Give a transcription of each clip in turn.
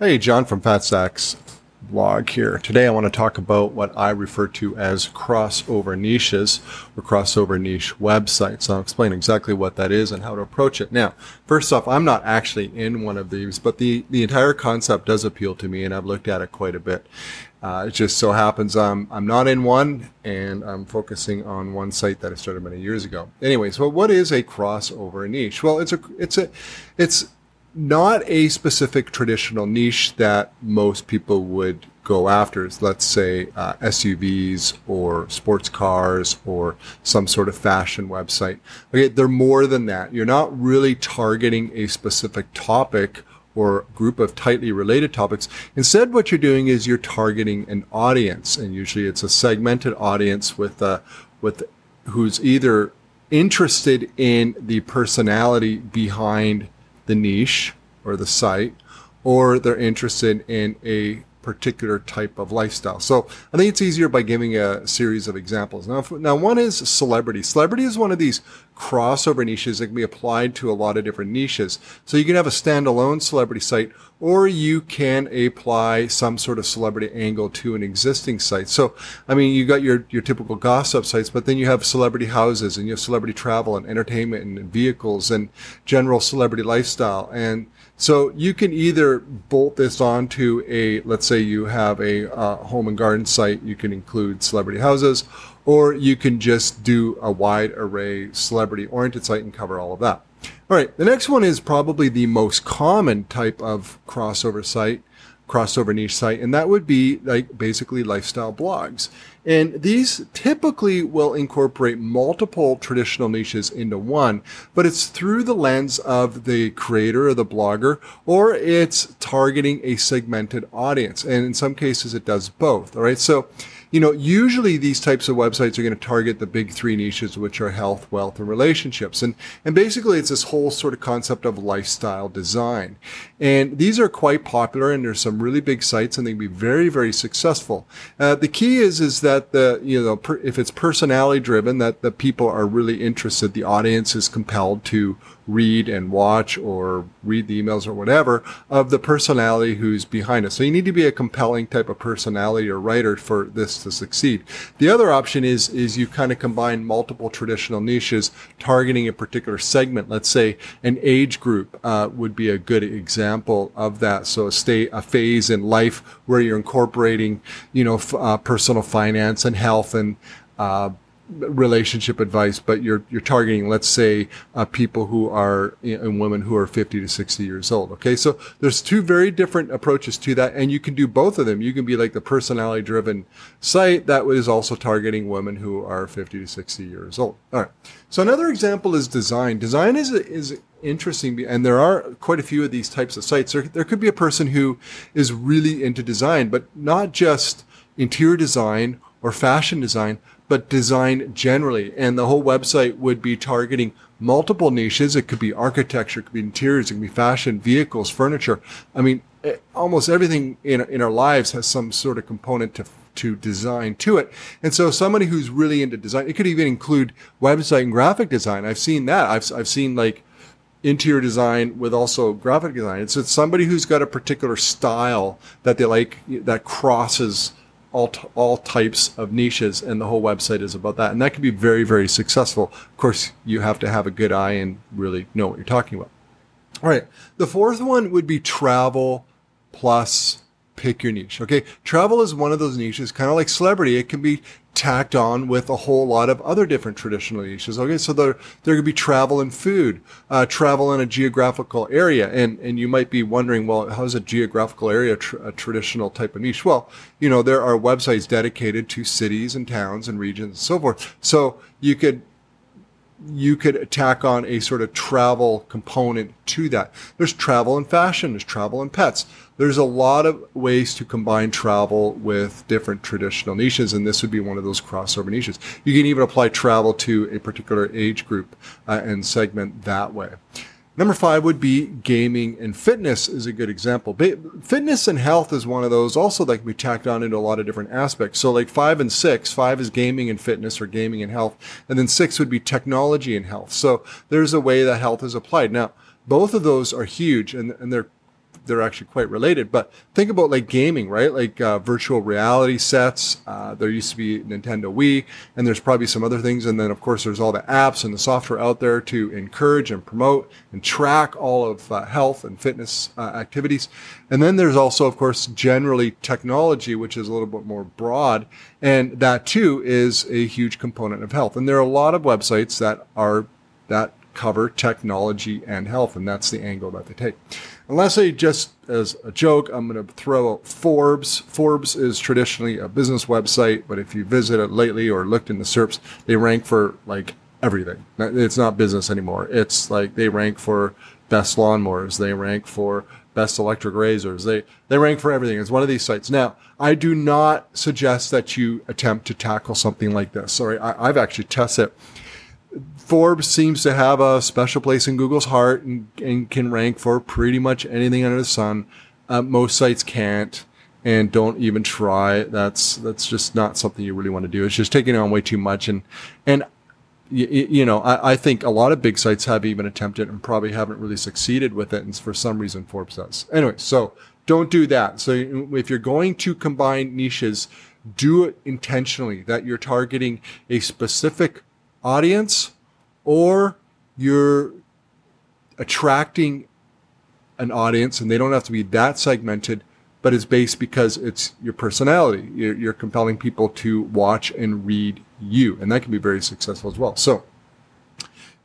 Hey, John from Fat Stacks blog here. Today I want to talk about what I refer to as crossover niches or crossover niche websites. I'll explain exactly what that is and how to approach it. Now, first off, I'm not actually in one of these, but the, the entire concept does appeal to me and I've looked at it quite a bit. Uh, it just so happens I'm, I'm not in one and I'm focusing on one site that I started many years ago. Anyway, so what is a crossover niche? Well, it's a, it's a, it's not a specific traditional niche that most people would go after. Let's say uh, SUVs or sports cars or some sort of fashion website. Okay, they're more than that. You're not really targeting a specific topic or group of tightly related topics. Instead, what you're doing is you're targeting an audience, and usually it's a segmented audience with uh, with who's either interested in the personality behind the niche or the site, or they're interested in a particular type of lifestyle. So I think it's easier by giving a series of examples. Now, now one is celebrity. Celebrity is one of these crossover niches that can be applied to a lot of different niches. So you can have a standalone celebrity site, or you can apply some sort of celebrity angle to an existing site. So, I mean, you got your, your typical gossip sites, but then you have celebrity houses and you have celebrity travel and entertainment and vehicles and general celebrity lifestyle. And so you can either bolt this onto a, let's say you have a uh, home and garden site, you can include celebrity houses, or you can just do a wide array celebrity oriented site and cover all of that. All right, the next one is probably the most common type of crossover site, crossover niche site, and that would be like basically lifestyle blogs. And these typically will incorporate multiple traditional niches into one, but it's through the lens of the creator or the blogger, or it's targeting a segmented audience. And in some cases, it does both. All right. So you know, usually these types of websites are going to target the big three niches, which are health, wealth, and relationships. And, and basically it's this whole sort of concept of lifestyle design. And these are quite popular and there's some really big sites and they can be very, very successful. Uh, the key is, is that the, you know, per, if it's personality driven, that the people are really interested, the audience is compelled to read and watch or read the emails or whatever of the personality who's behind it. So you need to be a compelling type of personality or writer for this to succeed. The other option is, is you kind of combine multiple traditional niches targeting a particular segment. Let's say an age group uh, would be a good example of that. So a state, a phase in life where you're incorporating, you know, f- uh, personal finance and health and uh, relationship advice, but you're you're targeting, let's say, uh, people who are and women who are 50 to 60 years old. Okay, so there's two very different approaches to that, and you can do both of them. You can be like the personality-driven site that is also targeting women who are 50 to 60 years old. All right. So another example is design. Design is is interesting, and there are quite a few of these types of sites. There, there could be a person who is really into design, but not just interior design or fashion design, but design generally. And the whole website would be targeting multiple niches. It could be architecture, it could be interiors, it could be fashion, vehicles, furniture. I mean, eh, almost everything in, in our lives has some sort of component to to design to it. And so somebody who's really into design, it could even include website and graphic design. I've seen that. I've, I've seen like interior design with also graphic design. It's, it's somebody who's got a particular style that they like that crosses all, t- all types of niches, and the whole website is about that. And that can be very, very successful. Of course, you have to have a good eye and really know what you're talking about. All right. The fourth one would be travel plus pick your niche. Okay. Travel is one of those niches, kind of like celebrity. It can be tacked on with a whole lot of other different traditional niches. Okay, so there there could be travel and food, uh, travel in a geographical area, and and you might be wondering, well, how is a geographical area tr- a traditional type of niche? Well, you know there are websites dedicated to cities and towns and regions and so forth. So you could you could tack on a sort of travel component to that. There's travel and fashion, there's travel and pets. There's a lot of ways to combine travel with different traditional niches, and this would be one of those crossover niches. You can even apply travel to a particular age group uh, and segment that way. Number five would be gaming and fitness is a good example. Fitness and health is one of those also that can be tacked on into a lot of different aspects. So like five and six, five is gaming and fitness or gaming and health. And then six would be technology and health. So there's a way that health is applied. Now, both of those are huge and, and they're they're actually quite related. But think about like gaming, right? Like uh, virtual reality sets. Uh, there used to be Nintendo Wii, and there's probably some other things. And then of course there's all the apps and the software out there to encourage and promote and track all of uh, health and fitness uh, activities. And then there's also, of course, generally technology, which is a little bit more broad, and that too is a huge component of health. And there are a lot of websites that are that cover technology and health, and that's the angle that they take. And lastly, just as a joke, I'm going to throw out Forbes. Forbes is traditionally a business website, but if you visit it lately or looked in the SERPs, they rank for like everything. It's not business anymore. It's like they rank for best lawnmowers. They rank for best electric razors. They they rank for everything. It's one of these sites. Now, I do not suggest that you attempt to tackle something like this. Sorry, I, I've actually tested it Forbes seems to have a special place in Google's heart and, and can rank for pretty much anything under the sun. Uh, most sites can't and don't even try. That's that's just not something you really want to do. It's just taking on way too much. And and you, you know, I, I, think a lot of big sites have even attempted and probably haven't really succeeded with it. And for some reason, Forbes does. Anyway, so don't do that. So if you're going to combine niches, do it intentionally. That you're targeting a specific audience or you're attracting an audience and they don't have to be that segmented, but it's based because it's your personality. You're, you're, compelling people to watch and read you, and that can be very successful as well. So,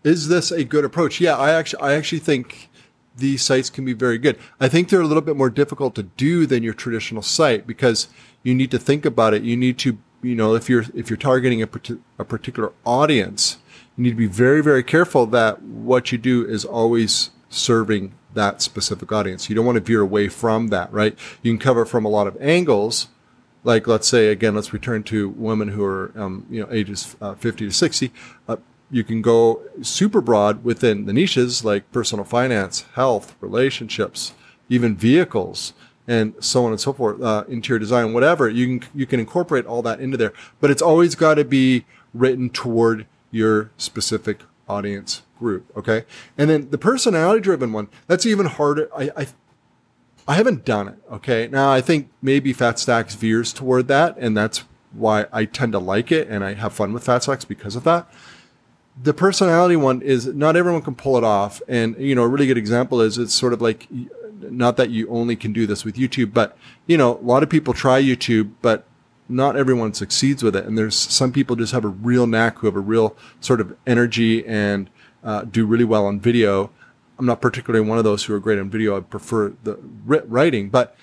is this a good approach? Yeah, I actually, I actually think these sites can be very good. I think they're a little bit more difficult to do than your traditional site because you need to think about it. You need to, you know, if you're if you're targeting a, a particular audience, you need to be very, very careful that what you do is always serving that specific audience. You don't want to veer away from that, right? You can cover from a lot of angles. Like, let's say, again, let's return to women who are, um, you know, ages uh, 50 to 60. Uh, you can go super broad within the niches like personal finance, health, relationships, even vehicles, and so on and so forth, uh, interior design, whatever. You can, you can incorporate all that into there, but it's always got to be written toward your specific audience group. Okay. And then the personality driven one, that's even harder. I, I, I haven't done it. Okay. Now I think maybe Fat Stacks veers toward that. And that's why I tend to like it. And I have fun with Fat Stacks because of that. The personality one is not everyone can pull it off. And, you know, a really good example is it's sort of like, not that you only can do this with YouTube, but, you know, a lot of people try YouTube, but not everyone succeeds with it. And there's some people just have a real knack who have a real sort of energy and uh, do really well on video. I'm not particularly one of those who are great on video. I prefer the writing, but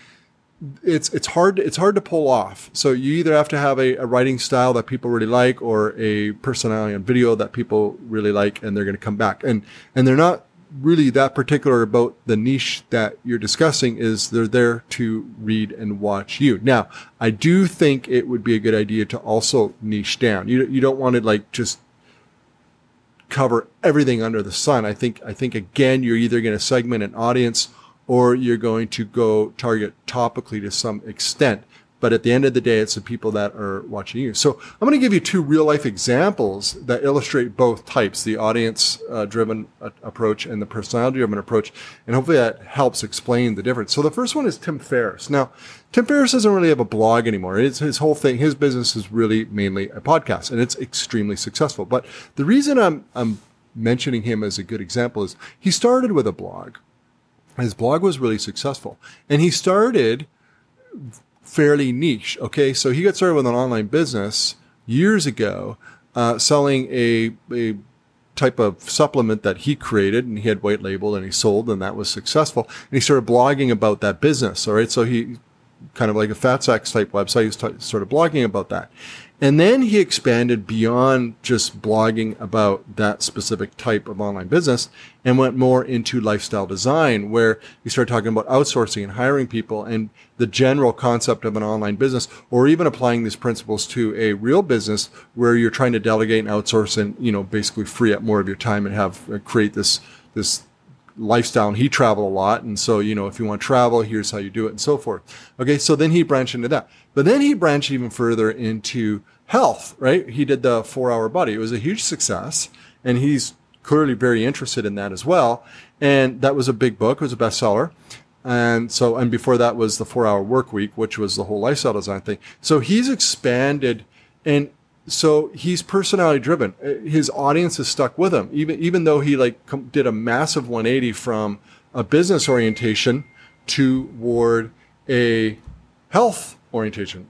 it's it's hard it's hard to pull off. So you either have to have a, a, writing style that people really like, or a personality on video that people really like, and they're going to come back. And and they're not really that particular about the niche that you're discussing is they're there to read and watch you. Now, I do think it would be a good idea to also niche down. You, you don't want to like just cover everything under the sun. I think, I think again, you're either going to segment an audience or you're going to go target topically to some extent. But at the end of the day, it's the people that are watching you. So I'm going to give you two real life examples that illustrate both types, the audience uh, driven uh, approach and the personality driven approach. And hopefully that helps explain the difference. So the first one is Tim Ferriss. Now, Tim Ferriss doesn't really have a blog anymore. It's his whole thing. His business is really mainly a podcast and it's extremely successful. But the reason I'm, I'm mentioning him as a good example is he started with a blog. His blog was really successful and he started fairly niche. Okay, so he got started with an online business years ago, uh, selling a, a type of supplement that he created and he had white label and he sold and that was successful. And he started blogging about that business. All right. So he kind of like a Fat Stacks type website. He t- sort of blogging about that. And then he expanded beyond just blogging about that specific type of online business and went more into lifestyle design, where he started talking about outsourcing and hiring people and the general concept of an online business, or even applying these principles to a real business where you're trying to delegate and outsource and, you know, basically free up more of your time and have uh, create this, this lifestyle and he traveled a lot. And so, you know, if you want to travel, here's how you do it and so forth. Okay. So then he branched into that, but then he branched even further into health, right? He did the four hour body. It was a huge success and he's clearly very interested in that as well. And that was a big book. It was a bestseller. And so, and before that was the four hour work week, which was the whole lifestyle design thing. So he's expanded and so he's personality driven. Uh, his audience is stuck with him, even, even though he like com- did a massive 180 from a business orientation toward a health orientation.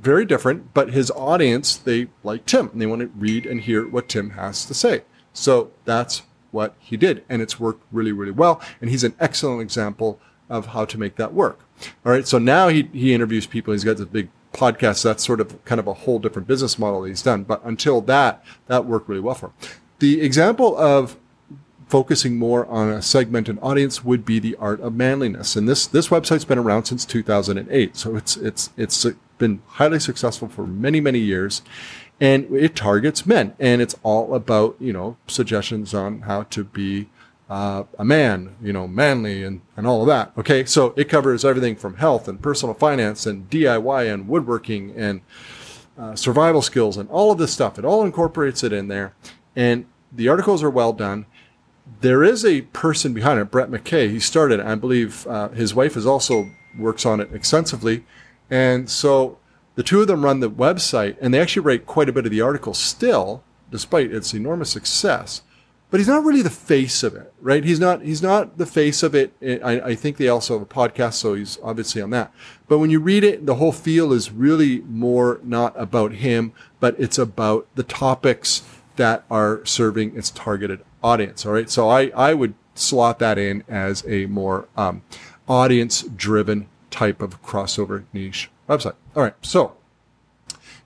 Very different, but his audience, they like Tim and they want to read and hear what Tim has to say. So that's what he did. And it's worked really, really well. And he's an excellent example of how to make that work. All right. So now he, he interviews people. He's got this big podcast. That's sort of kind of a whole different business model that he's done. But until that, that worked really well for him. The example of focusing more on a segmented audience would be the art of manliness. And this, this website's been around since 2008. So it's, it's, it's been highly successful for many, many years. And it targets men and it's all about, you know, suggestions on how to be uh, a man, you know, manly and, and all of that. Okay. So it covers everything from health and personal finance and DIY and woodworking and uh, survival skills and all of this stuff. It all incorporates it in there. And the articles are well done. There is a person behind it, Brett McKay. He started, I believe uh, his wife is also works on it extensively. And so the two of them run the website and they actually write quite a bit of the articles still, despite its enormous success but he's not really the face of it, right? He's not he's not the face of it. I, I, think they also have a podcast, so he's obviously on that. But when you read it, the whole feel is really more not about him, but it's about the topics that are serving its targeted audience. All right, so I I would slot that in as a more um, audience driven type of crossover niche website. All right, so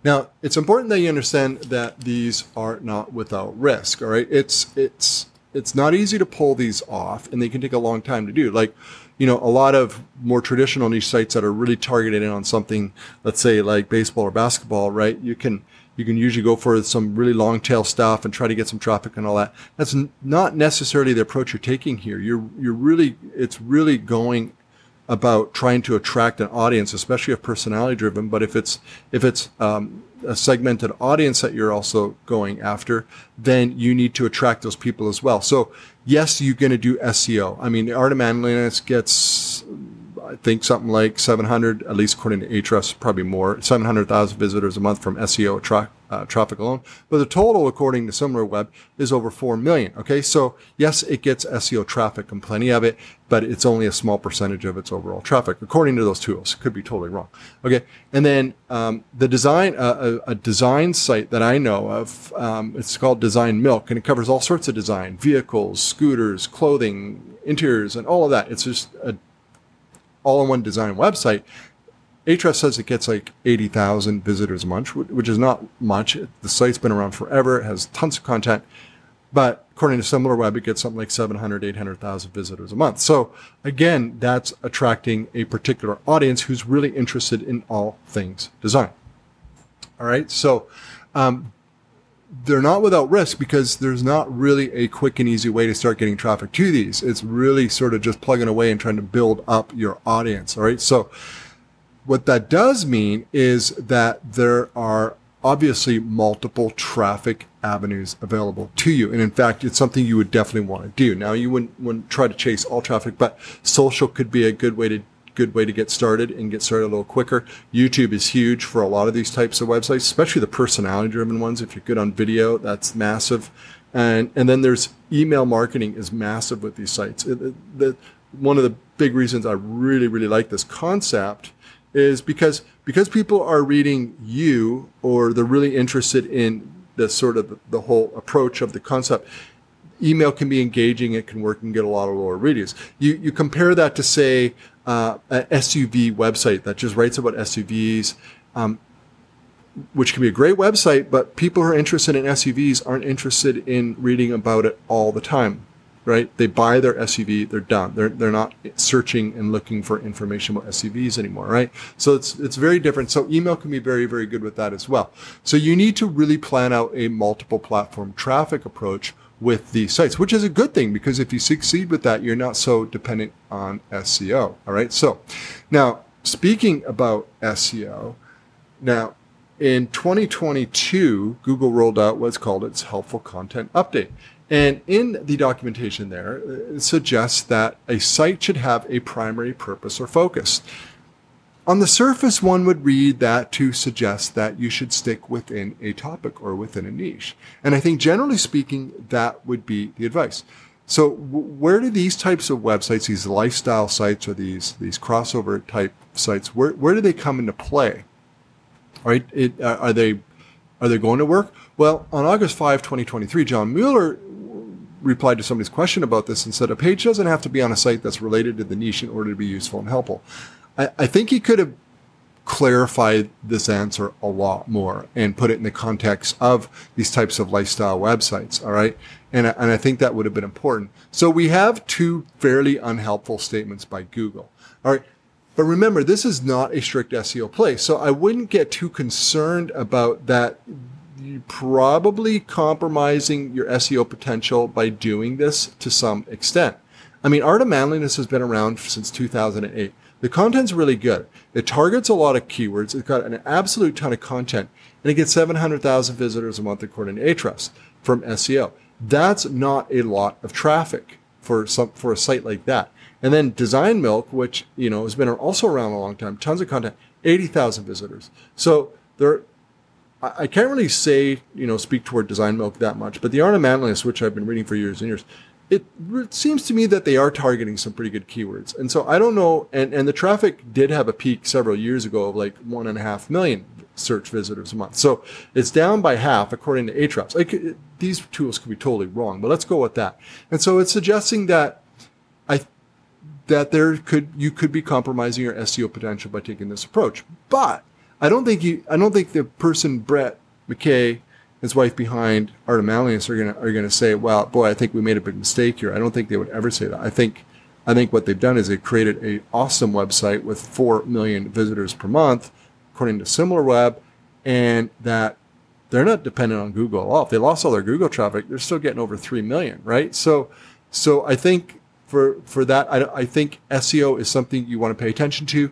now, it's important that you understand that these are not without risk. All right, it's it's it's not easy to pull these off, and they can take a long time to do. Like, you know, a lot of more traditional niche sites that are really targeted in on something, let's say like baseball or basketball, right? You can you can usually go for some really long tail stuff and try to get some traffic and all that. That's not necessarily the approach you're taking here. You're you're really it's really going about trying to attract an audience, especially if personality driven. But if it's if it's um, a segmented audience that you're also going after, then you need to attract those people as well. So yes, you're going to do SEO. I mean, the Art of Manliness gets I think something like 700, at least according to Ahrefs, probably more, 700,000 visitors a month from SEO tra- uh, traffic alone. But the total, according to SimilarWeb, is over 4 million. Okay. So yes, it gets SEO traffic and plenty of it, but it's only a small percentage of its overall traffic, according to those tools. Could be totally wrong. Okay. And then, um, the design, uh, a, design site that I know of, um, it's called Design Milk and it covers all sorts of design, vehicles, scooters, clothing, interiors, and all of that. It's just a all-in-one design website, Ahrefs says it gets like 80,000 visitors a month, which is not much. The site's been around forever. It has tons of content. But according to SimilarWeb, it gets something like 700, 800,000 visitors a month. So again, that's attracting a particular audience who's really interested in all things design. All right. So, um, they're not without risk because there's not really a quick and easy way to start getting traffic to these. It's really sort of just plugging away and trying to build up your audience. All right. So what that does mean is that there are obviously multiple traffic avenues available to you. And in fact, it's something you would definitely want to do. Now you wouldn't, wouldn't try to chase all traffic, but social could be a good way to good way to get started and get started a little quicker. YouTube is huge for a lot of these types of websites, especially the personality driven ones. If you're good on video, that's massive. And, and then there's email marketing is massive with these sites. It, the, one of the big reasons I really, really like this concept is because, because people are reading you or they're really interested in the sort of the, the whole approach of the concept email can be engaging, it can work and get a lot of lower reviews. You, you compare that to say uh, SUV website that just writes about SUVs, um, which can be a great website, but people who are interested in SUVs aren't interested in reading about it all the time, right? They buy their SUV, they're done. They're, they're not searching and looking for information about SUVs anymore, right? So it's, it's very different. So email can be very, very good with that as well. So you need to really plan out a multiple platform traffic approach with these sites, which is a good thing because if you succeed with that, you're not so dependent on SEO. All right. So now speaking about SEO, now in 2022, Google rolled out what's called its helpful content update. And in the documentation there, it suggests that a site should have a primary purpose or focus. On the surface, one would read that to suggest that you should stick within a topic or within a niche. And I think generally speaking, that would be the advice. So where do these types of websites, these lifestyle sites or these, these crossover type sites, where, where do they come into play? Right? It, uh, are they, are they going to work? Well, on August 5, 2023, John Mueller replied to somebody's question about this and said a page doesn't have to be on a site that's related to the niche in order to be useful and helpful. I, I think he could have clarified this answer a lot more and put it in the context of these types of lifestyle websites. All right. And, and I think that would have been important. So we have two fairly unhelpful statements by Google. All right. But remember, this is not a strict SEO play. So I wouldn't get too concerned about that You're probably compromising your SEO potential by doing this to some extent. I mean, Art of Manliness has been around since 2008. The content's really good. It targets a lot of keywords. It's got an absolute ton of content, and it gets 700,000 visitors a month according to Ahrefs from SEO. That's not a lot of traffic for some for a site like that. And then Design Milk, which you know has been also around a long time, tons of content, 80,000 visitors. So there, I can't really say you know speak toward Design Milk that much, but the of Manliness, which I've been reading for years and years, it, it seems to me that they are targeting some pretty good keywords. And so I don't know. And, and the traffic did have a peak several years ago of like one and a half million search visitors a month. So it's down by half according to Ahrefs. These tools could be totally wrong, but let's go with that. And so it's suggesting that I that there could you could be compromising your SEO potential by taking this approach. But I don't think you I don't think the person Brett McKay his wife behind Art of Manliness are gonna are gonna say, "Well, boy, I think we made a big mistake here." I don't think they would ever say that. I think I think what they've done is they've created a awesome website with four million visitors per month, according to SimilarWeb, and that they're not dependent on Google at all. If they lost all their Google traffic, they're still getting over three million, right? So, so I think for for that, I, I think SEO is something you want to pay attention to.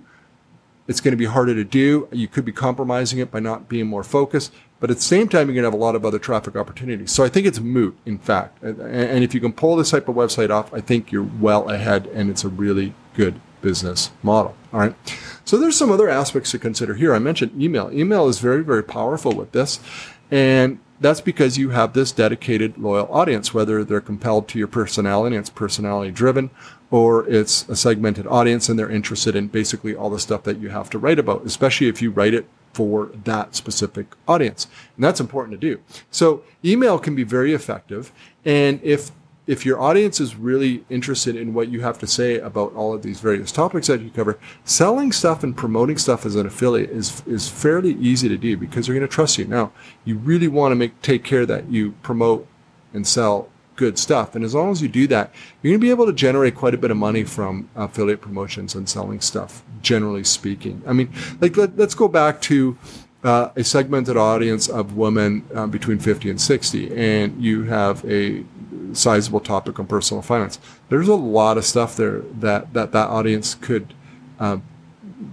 It's going to be harder to do. You could be compromising it by not being more focused. But at the same time, you're going to have a lot of other traffic opportunities. So I think it's moot, in fact. And if you can pull this type of website off, I think you're well ahead and it's a really good business model. All right. So there's some other aspects to consider here. I mentioned email. Email is very, very powerful with this. And that's because you have this dedicated, loyal audience, whether they're compelled to your personality and it's personality driven, or it's a segmented audience and they're interested in basically all the stuff that you have to write about, especially if you write it for that specific audience. And that's important to do. So email can be very effective. And if if your audience is really interested in what you have to say about all of these various topics that you cover, selling stuff and promoting stuff as an affiliate is is fairly easy to do because they're going to trust you. Now, you really want to make take care that you promote and sell good stuff. And as long as you do that, you're going to be able to generate quite a bit of money from affiliate promotions and selling stuff, generally speaking. I mean, like let, us go back to uh, a segmented audience of women uh, between 50 and 60, and you have a sizable topic on personal finance. There's a lot of stuff there that that, that audience could uh,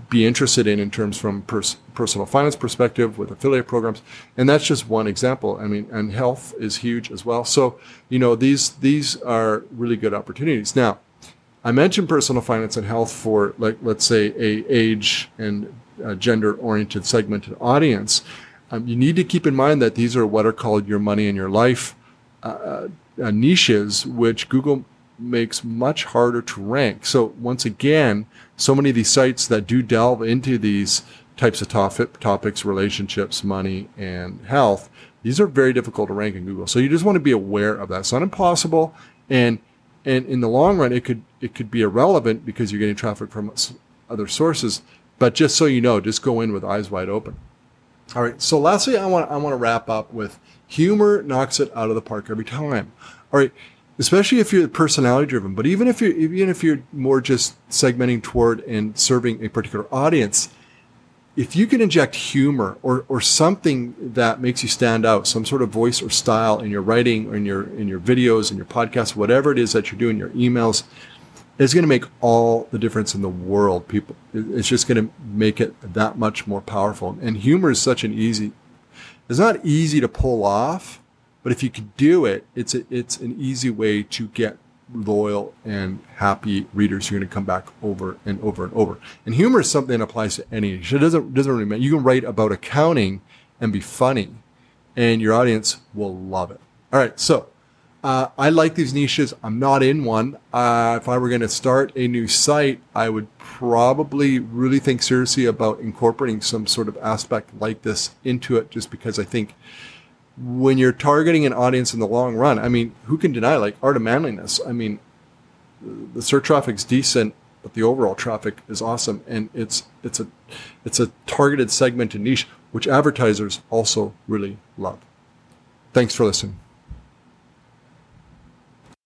be interested in in terms from pers- personal finance perspective with affiliate programs. And that's just one example. I mean and health is huge as well. So you know these these are really good opportunities. Now i mentioned personal finance and health for like let's say a age and gender oriented segmented audience. Um, you need to keep in mind that these are what are called your money and your life uh, uh, niches which google makes much harder to rank. So once again, so many of these sites that do delve into these types of topic, topics, relationships, money, and health, these are very difficult to rank in Google. So you just want to be aware of that. It's not impossible, and and in the long run, it could it could be irrelevant because you're getting traffic from other sources. But just so you know, just go in with eyes wide open. All right. So lastly, I want I want to wrap up with humor knocks it out of the park every time. All right especially if you're personality driven. But even if you're even if you're more just segmenting toward and serving a particular audience, if you can inject humor or or something that makes you stand out, some sort of voice or style in your writing or in your in your videos and your podcasts, whatever it is that you're doing, your emails, it's going to make all the difference in the world. People, it's just going to make it that much more powerful. And humor is such an easy. It's not easy to pull off But if you could do it, it's a, it's an easy way to get loyal and happy readers who are going to come back over and over and over. And humor is something that applies to any. It doesn't doesn't really matter. You can write about accounting and be funny, and your audience will love it. All right, so uh, I like these niches. I'm not in one. Uh, if I were going to start a new site, I would probably really think seriously about incorporating some sort of aspect like this into it, just because I think when you're targeting an audience in the long run, I mean, who can deny like art of manliness? I mean, the search traffic's decent, but the overall traffic is awesome, and it's it's a it's a targeted segment and niche which advertisers also really love. Thanks for listening.